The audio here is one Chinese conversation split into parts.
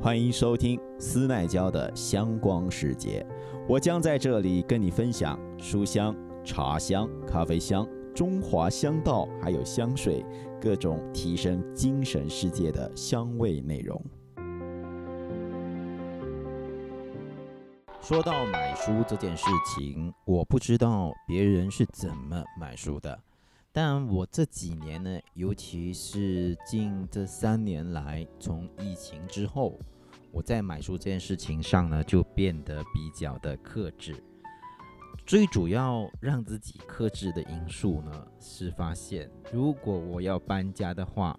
欢迎收听斯奈娇的香光世界，我将在这里跟你分享书香、茶香、咖啡香、中华香道，还有香水各种提升精神世界的香味内容。说到买书这件事情，我不知道别人是怎么买书的。但我这几年呢，尤其是近这三年来，从疫情之后，我在买书这件事情上呢，就变得比较的克制。最主要让自己克制的因素呢，是发现如果我要搬家的话，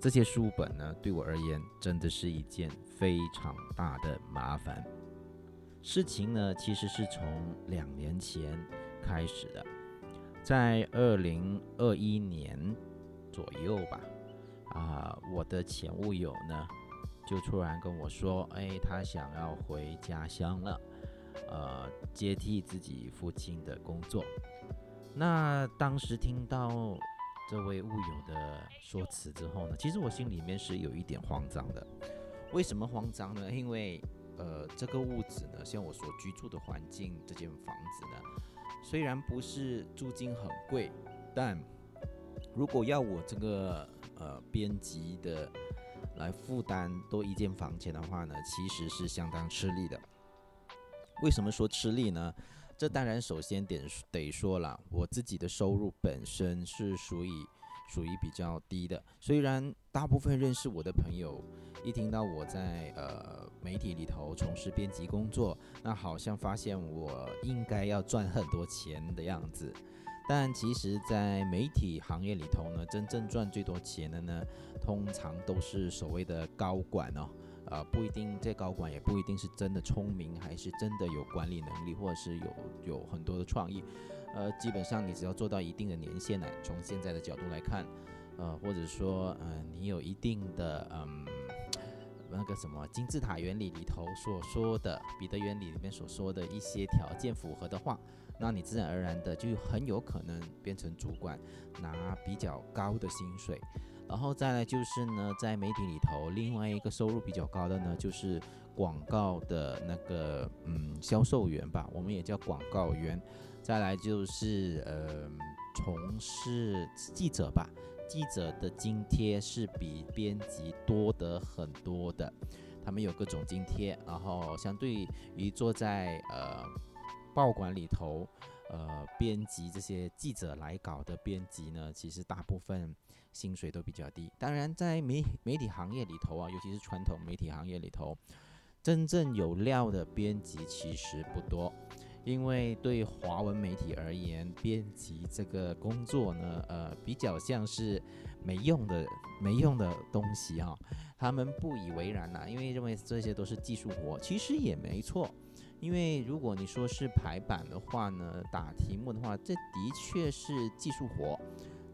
这些书本呢，对我而言真的是一件非常大的麻烦。事情呢，其实是从两年前开始的。在二零二一年左右吧，啊，我的前物友呢，就突然跟我说，哎，他想要回家乡了，呃，接替自己父亲的工作。那当时听到这位物友的说辞之后呢，其实我心里面是有一点慌张的。为什么慌张呢？因为，呃，这个屋子呢，像我所居住的环境，这间房子呢。虽然不是租金很贵，但如果要我这个呃编辑的来负担多一间房钱的话呢，其实是相当吃力的。为什么说吃力呢？这当然首先得得说了，我自己的收入本身是属于属于比较低的。虽然大部分认识我的朋友一听到我在呃。媒体里头从事编辑工作，那好像发现我应该要赚很多钱的样子，但其实，在媒体行业里头呢，真正赚最多钱的呢，通常都是所谓的高管哦，呃，不一定这高管也不一定是真的聪明，还是真的有管理能力，或者是有有很多的创意，呃，基本上你只要做到一定的年限呢，从现在的角度来看，呃，或者说，呃，你有一定的，嗯。那个什么金字塔原理里头所说的彼得原理里面所说的一些条件符合的话，那你自然而然的就很有可能变成主管，拿比较高的薪水。然后再来就是呢，在媒体里头，另外一个收入比较高的呢，就是广告的那个嗯销售员吧，我们也叫广告员。再来就是呃从事记者吧。记者的津贴是比编辑多得很多的，他们有各种津贴，然后相对于坐在呃报馆里头，呃编辑这些记者来搞的编辑呢，其实大部分薪水都比较低。当然，在媒媒体行业里头啊，尤其是传统媒体行业里头，真正有料的编辑其实不多。因为对华文媒体而言，编辑这个工作呢，呃，比较像是没用的、没用的东西哈。他们不以为然呐，因为认为这些都是技术活。其实也没错，因为如果你说是排版的话呢，打题目的话，这的确是技术活。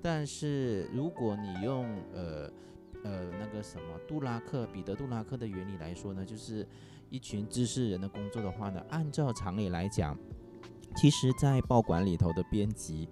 但是如果你用呃呃那个什么杜拉克、彼得·杜拉克的原理来说呢，就是。一群知识人的工作的话呢，按照常理来讲，其实，在报馆里头的编辑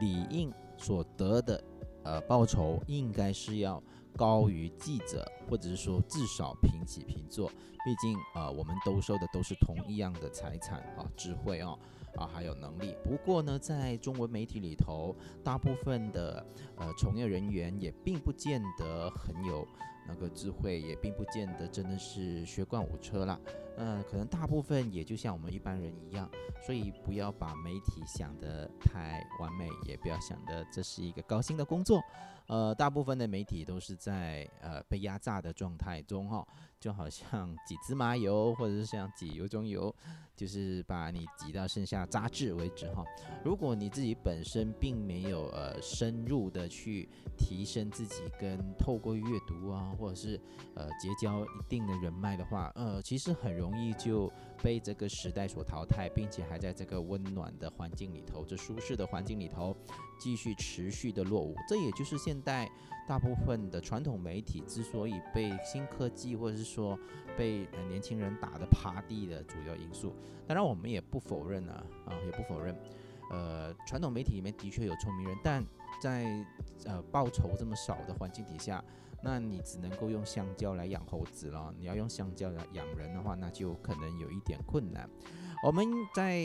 理应所得的呃报酬，应该是要高于记者，或者是说至少平起平坐。毕竟啊，我们都收的都是同一样的财产啊，智慧啊啊，还有能力。不过呢，在中文媒体里头，大部分的呃从业人员也并不见得很有。那个智慧也并不见得真的是学贯五车了，嗯，可能大部分也就像我们一般人一样，所以不要把媒体想得太完美，也不要想得这是一个高薪的工作，呃，大部分的媒体都是在呃被压榨的状态中哈。就好像 挤芝麻油，或者是像挤油中油，就是把你挤到剩下渣质为止哈。如果你自己本身并没有呃深入的去提升自己，跟透过阅读啊，或者是呃结交一定的人脉的话，呃，其实很容易就被这个时代所淘汰，并且还在这个温暖的环境里头，这舒适的环境里头继续持续的落伍。这也就是现代。大部分的传统媒体之所以被新科技或者是说被年轻人打的趴地的主要因素，当然我们也不否认啊，啊也不否认，呃，传统媒体里面的确有聪明人，但在呃报酬这么少的环境底下，那你只能够用香蕉来养猴子了。你要用香蕉来养人的话，那就可能有一点困难。我们在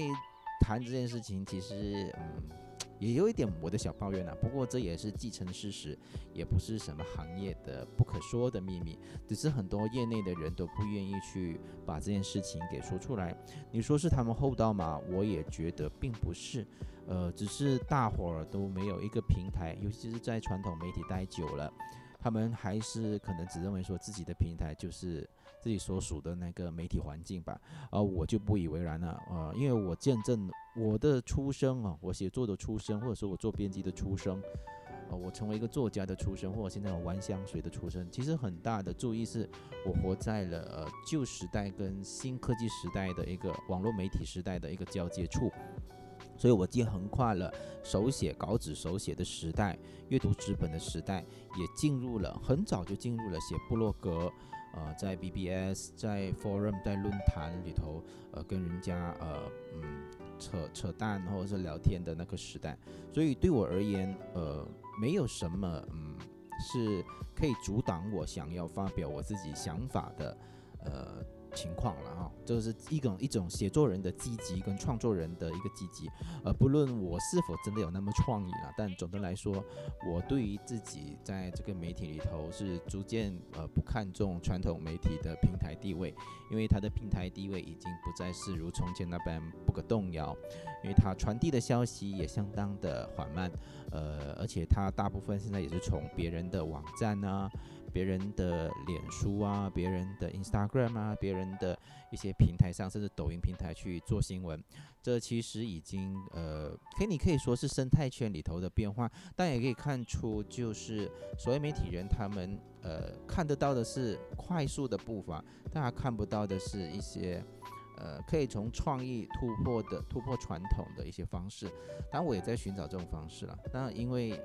谈这件事情，其实嗯。也有一点我的小抱怨啊，不过这也是既成事实，也不是什么行业的不可说的秘密，只是很多业内的人都不愿意去把这件事情给说出来。你说是他们厚道吗？我也觉得并不是，呃，只是大伙儿都没有一个平台，尤其是在传统媒体待久了，他们还是可能只认为说自己的平台就是自己所属的那个媒体环境吧。而我就不以为然了，呃，因为我见证。我的出生啊，我写作的出生，或者说我做编辑的出生，呃，我成为一个作家的出生，或者现在我玩香水的出生，其实很大的注意是，我活在了呃旧时代跟新科技时代的一个网络媒体时代的一个交接处，所以我既横跨了手写稿纸手写的时代，阅读纸本的时代，也进入了很早就进入了写部落格，呃，在 BBS，在 Forum，在论坛里头，呃，跟人家呃，嗯。扯扯淡或者是聊天的那个时代，所以对我而言，呃，没有什么，嗯，是可以阻挡我想要发表我自己想法的，呃。情况了哈，这是一种一种写作人的积极跟创作人的一个积极，呃，不论我是否真的有那么创意了，但总的来说，我对于自己在这个媒体里头是逐渐呃不看重传统媒体的平台地位，因为它的平台地位已经不再是如从前那般不可动摇，因为它传递的消息也相当的缓慢，呃，而且它大部分现在也是从别人的网站啊。别人的脸书啊，别人的 Instagram 啊，别人的一些平台上，甚至抖音平台去做新闻，这其实已经呃，可以你可以说是生态圈里头的变化，但也可以看出，就是所谓媒体人他们呃看得到的是快速的步伐，大家看不到的是一些呃可以从创意突破的突破传统的一些方式，当然我也在寻找这种方式了，那因为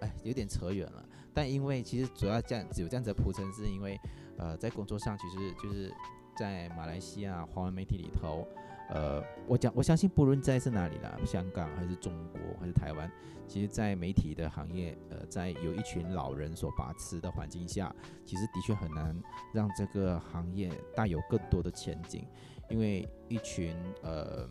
哎有点扯远了。但因为其实主要这样有这样子的铺陈，是因为，呃，在工作上其实就是在马来西亚华文媒体里头，呃，我讲我相信不论在是哪里啦，香港还是中国还是台湾，其实，在媒体的行业，呃，在有一群老人所把持的环境下，其实的确很难让这个行业带有更多的前景，因为一群呃，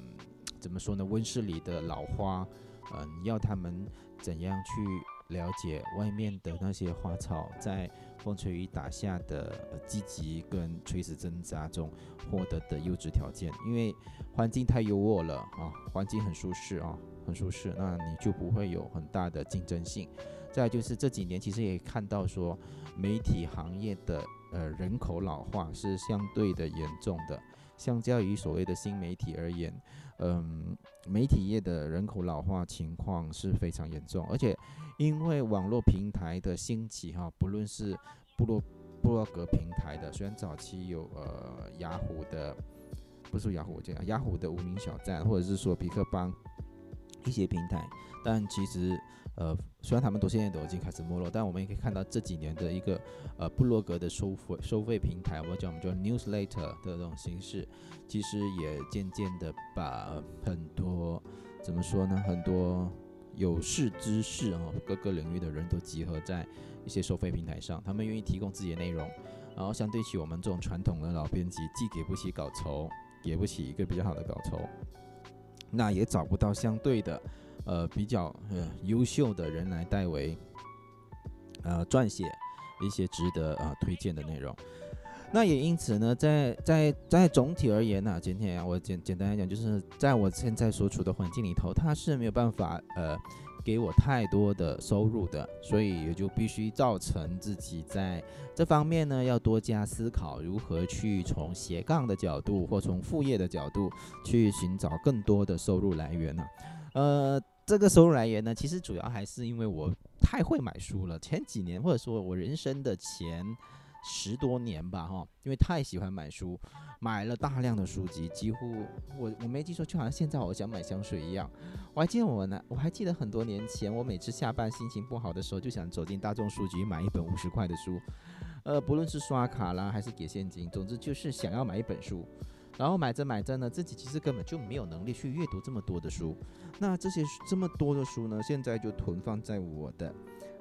怎么说呢，温室里的老花，呃，要他们怎样去？了解外面的那些花草在风吹雨打下的积极跟垂死挣扎中获得的优质条件，因为环境太优渥了啊，环境很舒适啊，很舒适，那你就不会有很大的竞争性。再就是这几年其实也看到说，媒体行业的呃人口老化是相对的严重的，相较于所谓的新媒体而言，嗯，媒体业的人口老化情况是非常严重，而且。因为网络平台的兴起，哈，不论是布洛布洛格平台的，虽然早期有呃雅虎的，不是雅虎，我讲雅虎的无名小站，或者是说皮克邦一些平台，但其实呃虽然他们都现在都已经开始没落，但我们也可以看到这几年的一个呃布洛格的收费收费平台，或者我们叫 newsletter 的这种形式，其实也渐渐的把很多怎么说呢，很多。有识之士啊，各个领域的人都集合在一些收费平台上，他们愿意提供自己的内容，然后相对起我们这种传统的老编辑，既给不起稿酬，给不起一个比较好的稿酬，那也找不到相对的，呃，比较呃优秀的人来代为，呃，撰写一些值得啊推荐的内容。那也因此呢，在在在总体而言呢，今天，我简简单来讲，就是在我现在所处的环境里头，它是没有办法呃给我太多的收入的，所以也就必须造成自己在这方面呢要多加思考，如何去从斜杠的角度或从副业的角度去寻找更多的收入来源呢？呃，这个收入来源呢，其实主要还是因为我太会买书了，前几年或者说我人生的前。十多年吧，哈，因为太喜欢买书，买了大量的书籍，几乎我我没记错，就好像现在我想买香水一样。我还记得我呢，我还记得很多年前，我每次下班心情不好的时候，就想走进大众书局买一本五十块的书，呃，不论是刷卡啦还是给现金，总之就是想要买一本书。然后买着买着呢，自己其实根本就没有能力去阅读这么多的书。那这些这么多的书呢，现在就囤放在我的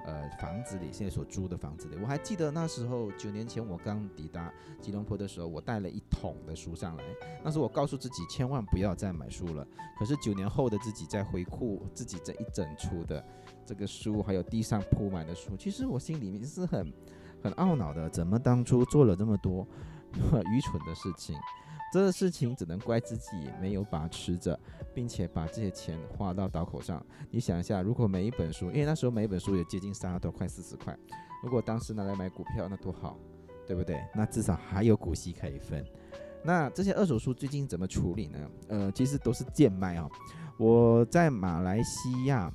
呃房子里，现在所租的房子里。我还记得那时候九年前我刚抵达吉隆坡的时候，我带了一桶的书上来。那时候我告诉自己千万不要再买书了。可是九年后的自己在回顾自己这一整出的这个书，还有地上铺满的书，其实我心里面是很很懊恼的，怎么当初做了这么多 愚蠢的事情？这个事情只能怪自己没有把持着，并且把这些钱花到刀口上。你想一下，如果每一本书，因为那时候每一本书也接近三十多块、四十块，如果当时拿来买股票，那多好，对不对？那至少还有股息可以分。那这些二手书最近怎么处理呢？呃，其实都是贱卖啊。我在马来西亚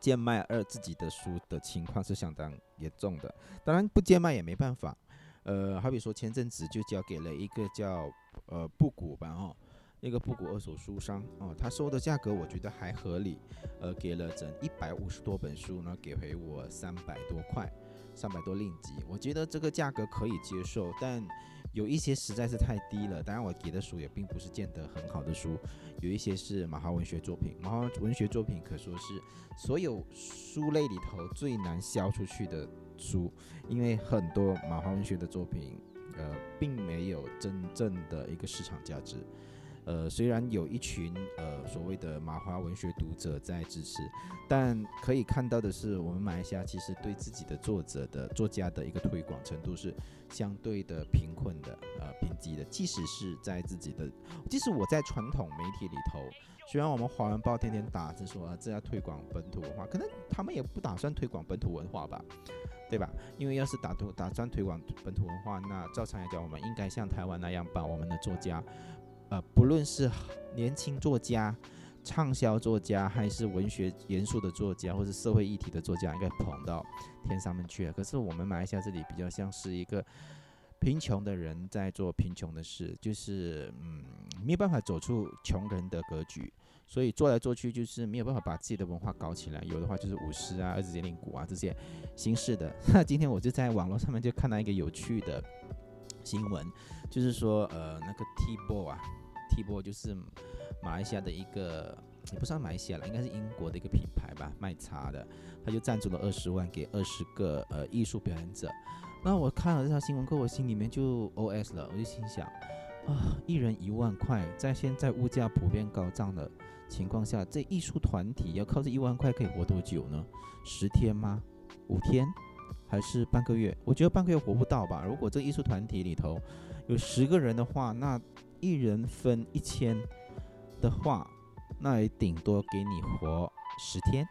贱卖二自己的书的情况是相当严重的，当然不贱卖也没办法。呃，好比说前阵子就交给了一个叫呃布谷吧哦，那个布谷二手书商哦，他收的价格我觉得还合理，呃，给了整一百五十多本书呢，给回我三百多块，三百多令吉，我觉得这个价格可以接受，但有一些实在是太低了。当然我给的书也并不是见得很好的书，有一些是马华文学作品，马华文学作品可说是所有书类里头最难销出去的。书，因为很多马华文学的作品，呃，并没有真正的一个市场价值。呃，虽然有一群呃所谓的马华文学读者在支持，但可以看到的是，我们马来西亚其实对自己的作者的作家的一个推广程度是相对的贫困的，呃，贫瘠的。即使是在自己的，即使我在传统媒体里头，虽然我们华文报天天打着说啊这要推广本土文化，可能他们也不打算推广本土文化吧。对吧？因为要是打打算推广本土文化，那照常来讲，我们应该像台湾那样，把我们的作家，呃，不论是年轻作家、畅销作家，还是文学严肃的作家，或者社会议题的作家，应该捧到天上面去。可是我们马来西亚这里比较像是一个贫穷的人在做贫穷的事，就是嗯，没有办法走出穷人的格局。所以做来做去就是没有办法把自己的文化搞起来，有的话就是舞狮啊、二次节令鼓啊这些形式的。那今天我就在网络上面就看到一个有趣的新闻，就是说呃那个 TBO 啊，TBO 就是马来西亚的一个，也不算马来西亚了，应该是英国的一个品牌吧，卖茶的，他就赞助了二十万给二十个呃艺术表演者。那我看了这条新闻后，我心里面就 OS 了，我就心想啊，一人一万块，在现在物价普遍高涨的。情况下，这艺术团体要靠这一万块可以活多久呢？十天吗？五天？还是半个月？我觉得半个月活不到吧。如果这艺术团体里头有十个人的话，那一人分一千的话，那也顶多给你活十天、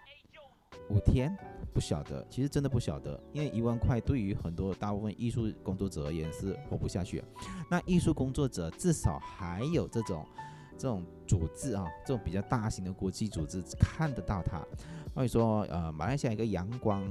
五天，不晓得。其实真的不晓得，因为一万块对于很多大部分艺术工作者而言是活不下去。那艺术工作者至少还有这种。这种组织啊，这种比较大型的国际组织看得到它。所以说，呃，马来西亚一个阳光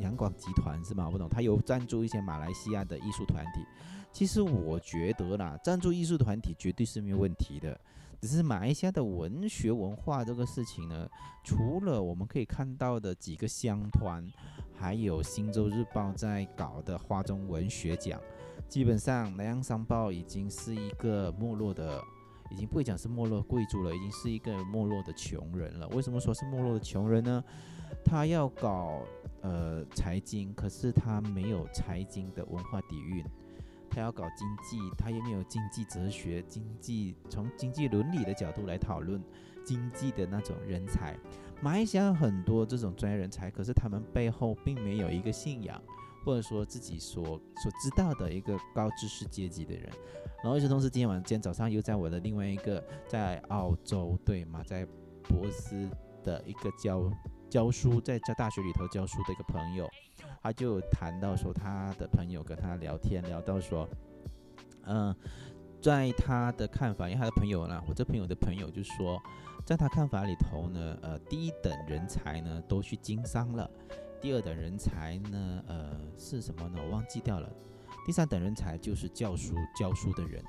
阳光集团是吗？我不懂，他有赞助一些马来西亚的艺术团体。其实我觉得啦，赞助艺术团体绝对是没有问题的。只是马来西亚的文学文化这个事情呢，除了我们可以看到的几个乡团，还有《新洲日报》在搞的花中文学奖，基本上《南洋商报》已经是一个没落的。已经不会讲是没落贵族了，已经是一个没落的穷人了。为什么说是没落的穷人呢？他要搞呃财经，可是他没有财经的文化底蕴；他要搞经济，他也没有经济哲学、经济从经济伦理的角度来讨论经济的那种人才。马来西亚很多这种专业人才，可是他们背后并没有一个信仰。或者说自己所所知道的一个高知识阶级的人，然后与此同时，今天晚上今天早上又在我的另外一个在澳洲对嘛，在博斯的一个教教书，在在大学里头教书的一个朋友，他就谈到说他的朋友跟他聊天，聊到说，嗯，在他的看法，因为他的朋友呢，我这朋友的朋友就说，在他看法里头呢，呃，第一等人才呢都去经商了。第二等人才呢，呃，是什么呢？我忘记掉了。第三等人才就是教书教书的人。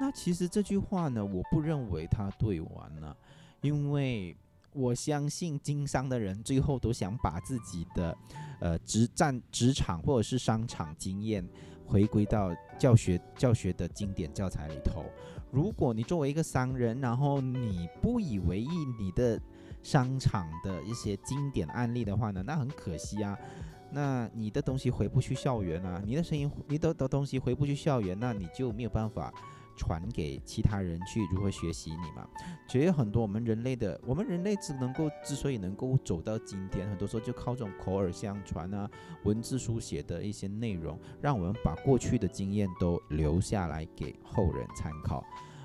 那其实这句话呢，我不认为他对完了，因为我相信经商的人最后都想把自己的呃职战职场或者是商场经验回归到教学教学的经典教材里头。如果你作为一个商人，然后你不以为意你的商场的一些经典案例的话呢，那很可惜啊。那你的东西回不去校园啊，你的声音你的的东西回不去校园，那你就没有办法。传给其他人去如何学习你嘛？其实很多我们人类的，我们人类只能够之所以能够走到今天，很多时候就靠这种口耳相传啊，文字书写的一些内容，让我们把过去的经验都留下来给后人参考。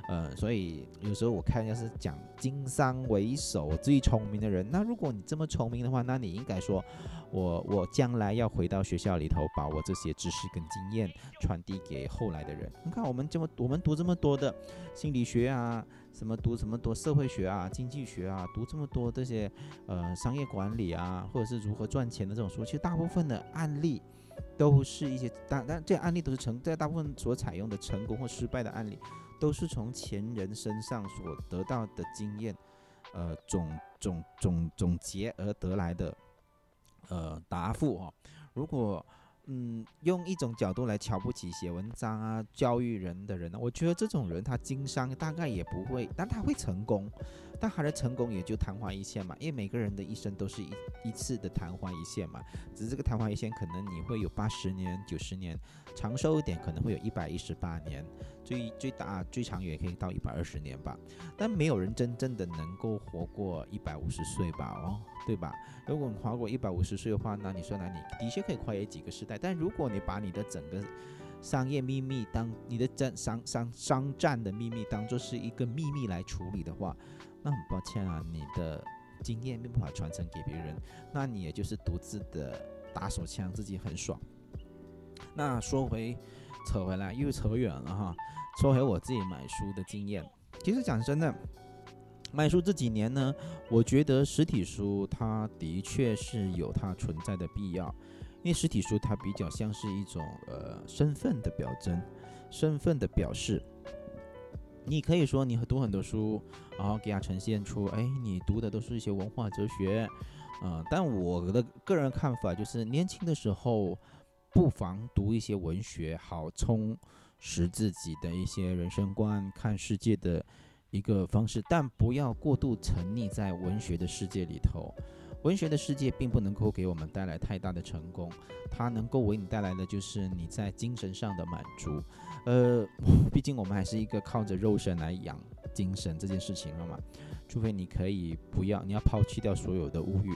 呃，所以有时候我看，要是讲经商为首最聪明的人，那如果你这么聪明的话，那你应该说，我我将来要回到学校里头，把我这些知识跟经验传递给后来的人。你看，我们这么我们读这么多的心理学啊，什么读什么多社会学啊、经济学啊，读这么多这些呃商业管理啊，或者是如何赚钱的这种书，其实大部分的案例都是一些，但但这些案例都是成，在大部分所采用的成功或失败的案例。都是从前人身上所得到的经验，呃，总总总总结而得来的，呃，答复哦。如果嗯，用一种角度来瞧不起写文章啊、教育人的人呢，我觉得这种人他经商大概也不会，但他会成功。但他的成功也就昙花一现嘛，因为每个人的一生都是一一次的昙花一现嘛，只是这个昙花一现可能你会有八十年、九十年，长寿一点可能会有一百一十八年，最最大最长也可以到一百二十年吧。但没有人真正的能够活过一百五十岁吧？哦，对吧？如果你活过一百五十岁的话，那你说那你的确可以跨越几个时代。但如果你把你的整个商业秘密当你的战商商商战的秘密当做是一个秘密来处理的话，那很抱歉啊，你的经验没办法传承给别人，那你也就是独自的打手枪，自己很爽。那说回，扯回来又扯远了哈。说回我自己买书的经验，其实讲真的，买书这几年呢，我觉得实体书它的确是有它存在的必要，因为实体书它比较像是一种呃身份的表征，身份的表示。你可以说你读很多书，然后给他呈现出，哎，你读的都是一些文化哲学，嗯，但我的个人看法就是，年轻的时候不妨读一些文学，好充实自己的一些人生观、看世界的一个方式，但不要过度沉溺在文学的世界里头。文学的世界并不能够给我们带来太大的成功，它能够为你带来的就是你在精神上的满足。呃，毕竟我们还是一个靠着肉身来养精神这件事情了嘛，除非你可以不要，你要抛弃掉所有的物欲。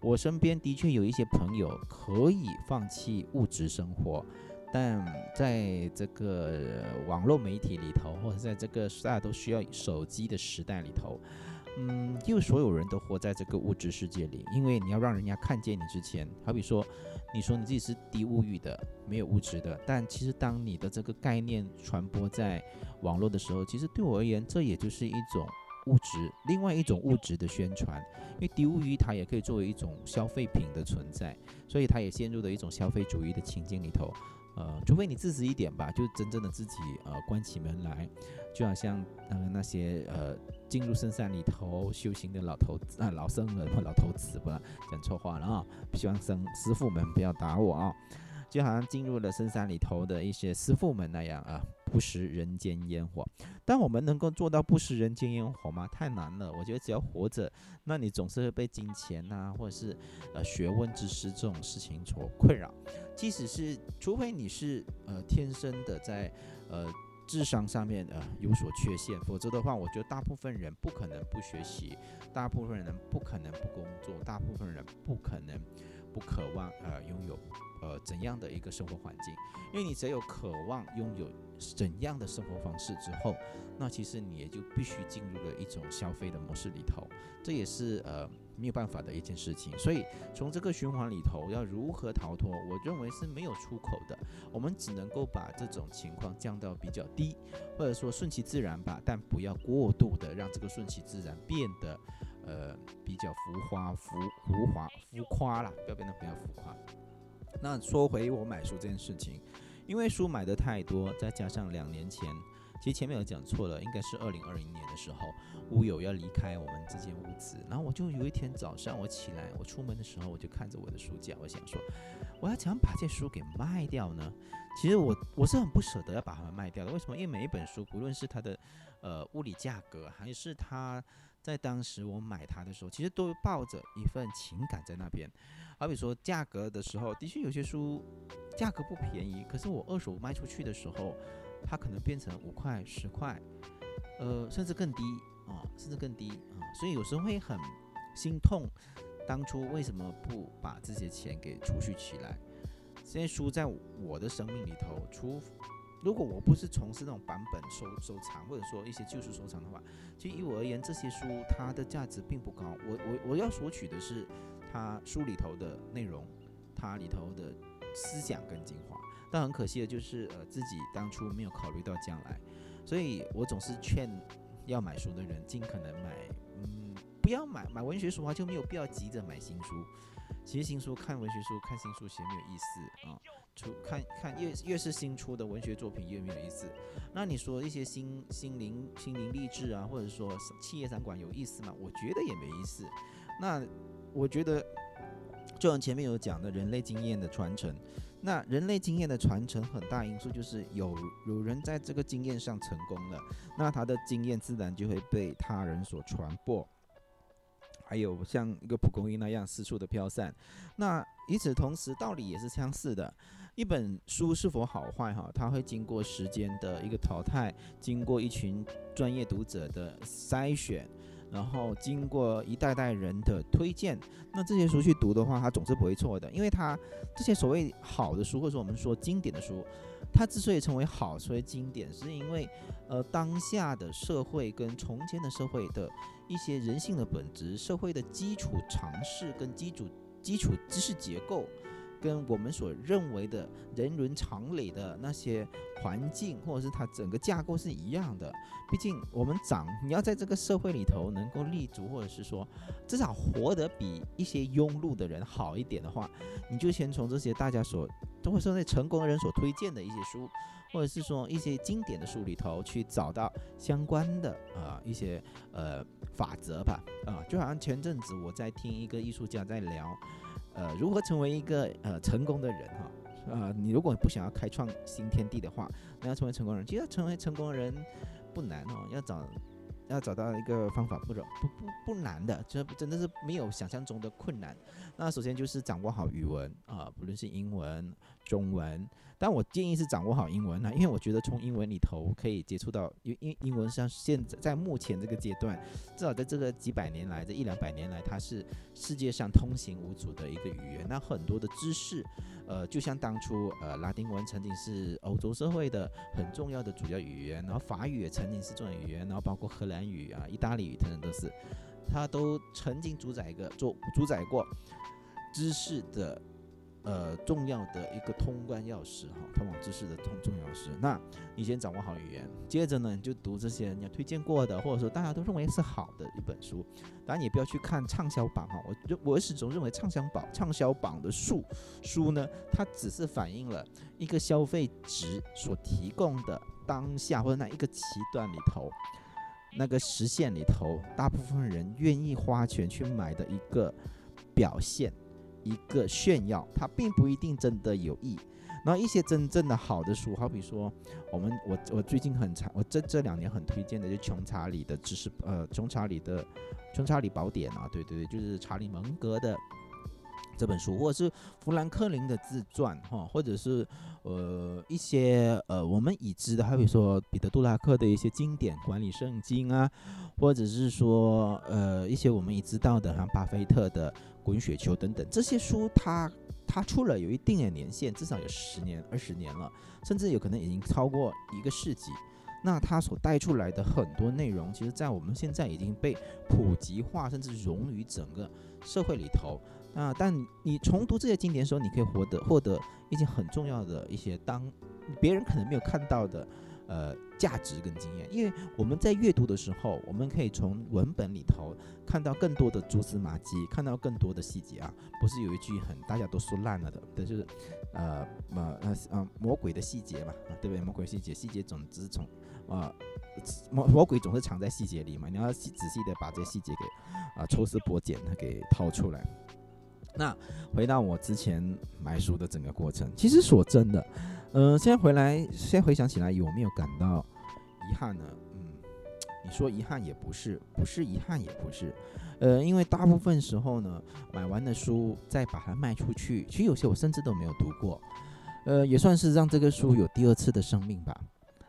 我身边的确有一些朋友可以放弃物质生活，但在这个网络媒体里头，或者在这个大家都需要手机的时代里头。因为所有人都活在这个物质世界里，因为你要让人家看见你之前，好比说，你说你自己是低物欲的，没有物质的，但其实当你的这个概念传播在网络的时候，其实对我而言，这也就是一种物质，另外一种物质的宣传，因为低物欲它也可以作为一种消费品的存在，所以它也陷入了一种消费主义的情境里头。呃，除非你自私一点吧，就真正的自己呃关起门来，就好像呃那些呃。进入深山里头修行的老头子啊，老僧人或老头子，吧讲错话了啊！希望僧师傅们不要打我啊！就好像进入了深山里头的一些师傅们那样啊，不食人间烟火。但我们能够做到不食人间烟火吗？太难了。我觉得只要活着，那你总是会被金钱呐，或者是呃学问知识这种事情所困扰。即使是，除非你是呃天生的在呃。智商上面呃有所缺陷，否则的话，我觉得大部分人不可能不学习，大部分人不可能不工作，大部分人不可能不渴望呃拥有呃怎样的一个生活环境。因为你只有渴望拥有怎样的生活方式之后，那其实你也就必须进入了一种消费的模式里头，这也是呃。没有办法的一件事情，所以从这个循环里头要如何逃脱，我认为是没有出口的。我们只能够把这种情况降到比较低，或者说顺其自然吧，但不要过度的让这个顺其自然变得呃比较浮华、浮浮华、浮夸了，不要变得比较浮夸。那说回我买书这件事情，因为书买的太多，再加上两年前其实前面有讲错了，应该是二零二零年的时候，屋友要离开我们这间屋子，然后我就有一天早上我起来，我出门的时候我就看着我的书架，我想说，我要怎样把这书给卖掉呢？其实我我是很不舍得要把它们卖掉的，为什么？因为每一本书，不论是它的呃物理价格，还是它在当时我买它的时候，其实都抱着一份情感在那边。好比说价格的时候，的确有些书价格不便宜，可是我二手卖出去的时候，它可能变成五块、十块，呃，甚至更低啊，甚至更低啊，所以有时候会很心痛，当初为什么不把这些钱给储蓄起来？这些书在我的生命里头，除如果我不是从事那种版本收收藏，或者说一些旧书收藏的话，其实以我而言，这些书它的价值并不高。我我我要索取的是。它书里头的内容，它里头的思想跟精华，但很可惜的就是，呃，自己当初没有考虑到将来，所以我总是劝要买书的人尽可能买，嗯，不要买买文学书的话就没有必要急着买新书。其实新书看文学书看新书其实没有意思啊，出看看越越是新出的文学作品越没有意思。那你说一些心心灵心灵励志啊，或者说企业展馆有意思吗？我觉得也没意思。那我觉得，就像前面有讲的，人类经验的传承，那人类经验的传承很大因素就是有有人在这个经验上成功了，那他的经验自然就会被他人所传播，还有像一个蒲公英那样四处的飘散。那与此同时，道理也是相似的，一本书是否好坏哈，它会经过时间的一个淘汰，经过一群专业读者的筛选。然后经过一代代人的推荐，那这些书去读的话，它总是不会错的，因为它这些所谓好的书，或者说我们说经典的书，它之所以成为好，所谓经典，是因为呃当下的社会跟从前的社会的一些人性的本质、社会的基础常识跟基础基础知识结构。跟我们所认为的人伦常理的那些环境，或者是它整个架构是一样的。毕竟我们长，你要在这个社会里头能够立足，或者是说至少活得比一些庸碌的人好一点的话，你就先从这些大家所，或者说那成功的人所推荐的一些书，或者是说一些经典的书里头去找到相关的啊一些呃法则吧。啊，就好像前阵子我在听一个艺术家在聊。呃，如何成为一个呃成功的人哈？呃，你如果不想要开创新天地的话，那要成为成功人，其实要成为成功人不难哦，要找要找到一个方法不容不不不难的，这真的是没有想象中的困难。那首先就是掌握好语文啊，不论是英文、中文。但我建议是掌握好英文呢，因为我觉得从英文里头可以接触到，因因英文像现在在目前这个阶段，至少在这个几百年来，这一两百年来，它是世界上通行无阻的一个语言。那很多的知识，呃，就像当初呃拉丁文曾经是欧洲社会的很重要的主要语言，然后法语也曾经是重要语言，然后包括荷兰语啊、意大利语等等都是，它都曾经主宰一个做主宰过知识的。呃，重要的一个通关钥匙哈，通往知识的通重要钥匙。那你先掌握好语言，接着呢，你就读这些人家推荐过的，或者说大家都认为是好的一本书。当然，也不要去看畅销榜哈。我我始终认为畅销榜畅销榜的书书呢，它只是反映了一个消费值所提供的当下或者那一个期段里头那个实现里头，大部分人愿意花钱去买的一个表现。一个炫耀，它并不一定真的有益。然后一些真正的好的书，好比说我们我我最近很常我这这两年很推荐的就穷查理的知识呃穷查理的穷查理宝典啊，对对对，就是查理蒙格的这本书，或者是富兰克林的自传哈，或者是呃一些呃我们已知的，好比说彼得杜拉克的一些经典管理圣经啊，或者是说呃一些我们已知道的像巴菲特的。滚雪球等等这些书，它它出了有一定的年限，至少有十年、二十年了，甚至有可能已经超过一个世纪。那它所带出来的很多内容，其实在我们现在已经被普及化，甚至融于整个社会里头。那但你重读这些经典的时候，你可以获得获得一些很重要的一些当别人可能没有看到的。呃价值跟经验。因为我们在阅读的时候，我们可以从文本里头看到更多的蛛丝马迹，看到更多的细节啊。不是有一句很大家都说烂了的，就是呃呃呃呃魔鬼的细节嘛，对不对？魔鬼细节，细节总之从啊魔魔鬼总是藏在细节里嘛，你要细仔细的把这些细节给啊抽丝剥茧的给掏出来。那回到我之前买书的整个过程，其实说真的，嗯，现在回来，现在回想起来，有没有感到遗憾呢？嗯，你说遗憾也不是，不是遗憾也不是，呃，因为大部分时候呢，买完的书再把它卖出去，其实有些我甚至都没有读过，呃，也算是让这个书有第二次的生命吧。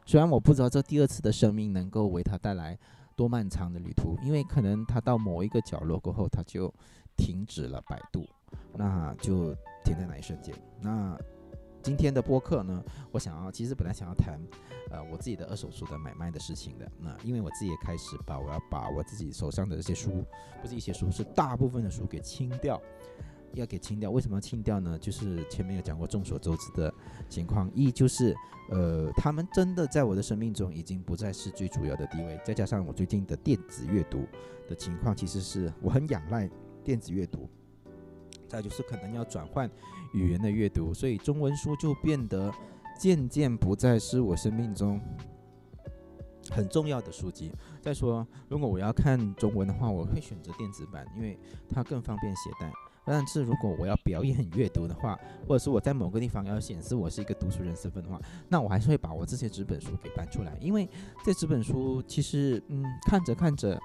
虽然我不知道这第二次的生命能够为他带来多漫长的旅途，因为可能他到某一个角落过后，他就。停止了百度，那就停在那一瞬间。那今天的播客呢？我想要，其实本来想要谈，呃，我自己的二手书的买卖的事情的。那因为我自己也开始把我要把我自己手上的这些书，不是一些书，是大部分的书给清掉，要给清掉。为什么要清掉呢？就是前面有讲过，众所周知的情况，一就是，呃，他们真的在我的生命中已经不再是最主要的地位。再加上我最近的电子阅读的情况，其实是我很仰赖。电子阅读，再就是可能要转换语言的阅读，所以中文书就变得渐渐不再是我生命中很重要的书籍。再说，如果我要看中文的话，我会选择电子版，因为它更方便携带。但是如果我要表演阅读的话，或者是我在某个地方要显示我是一个读书人身份的话，那我还是会把我这些纸本书给搬出来，因为这纸本书其实，嗯，看着看着。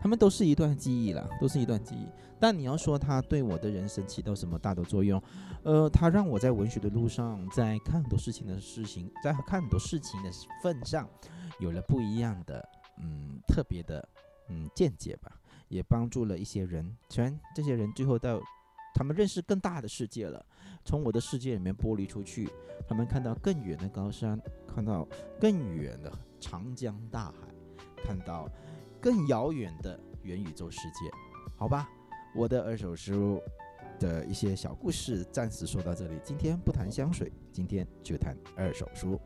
他们都是一段记忆了，都是一段记忆。但你要说它对我的人生起到什么大的作用，呃，它让我在文学的路上，在看很多事情的事情，在看很多事情的份上，有了不一样的，嗯，特别的，嗯，见解吧。也帮助了一些人，虽然这些人最后到他们认识更大的世界了，从我的世界里面剥离出去，他们看到更远的高山，看到更远的长江大海，看到。更遥远的元宇宙世界，好吧，我的二手书的一些小故事暂时说到这里。今天不谈香水，今天就谈二手书。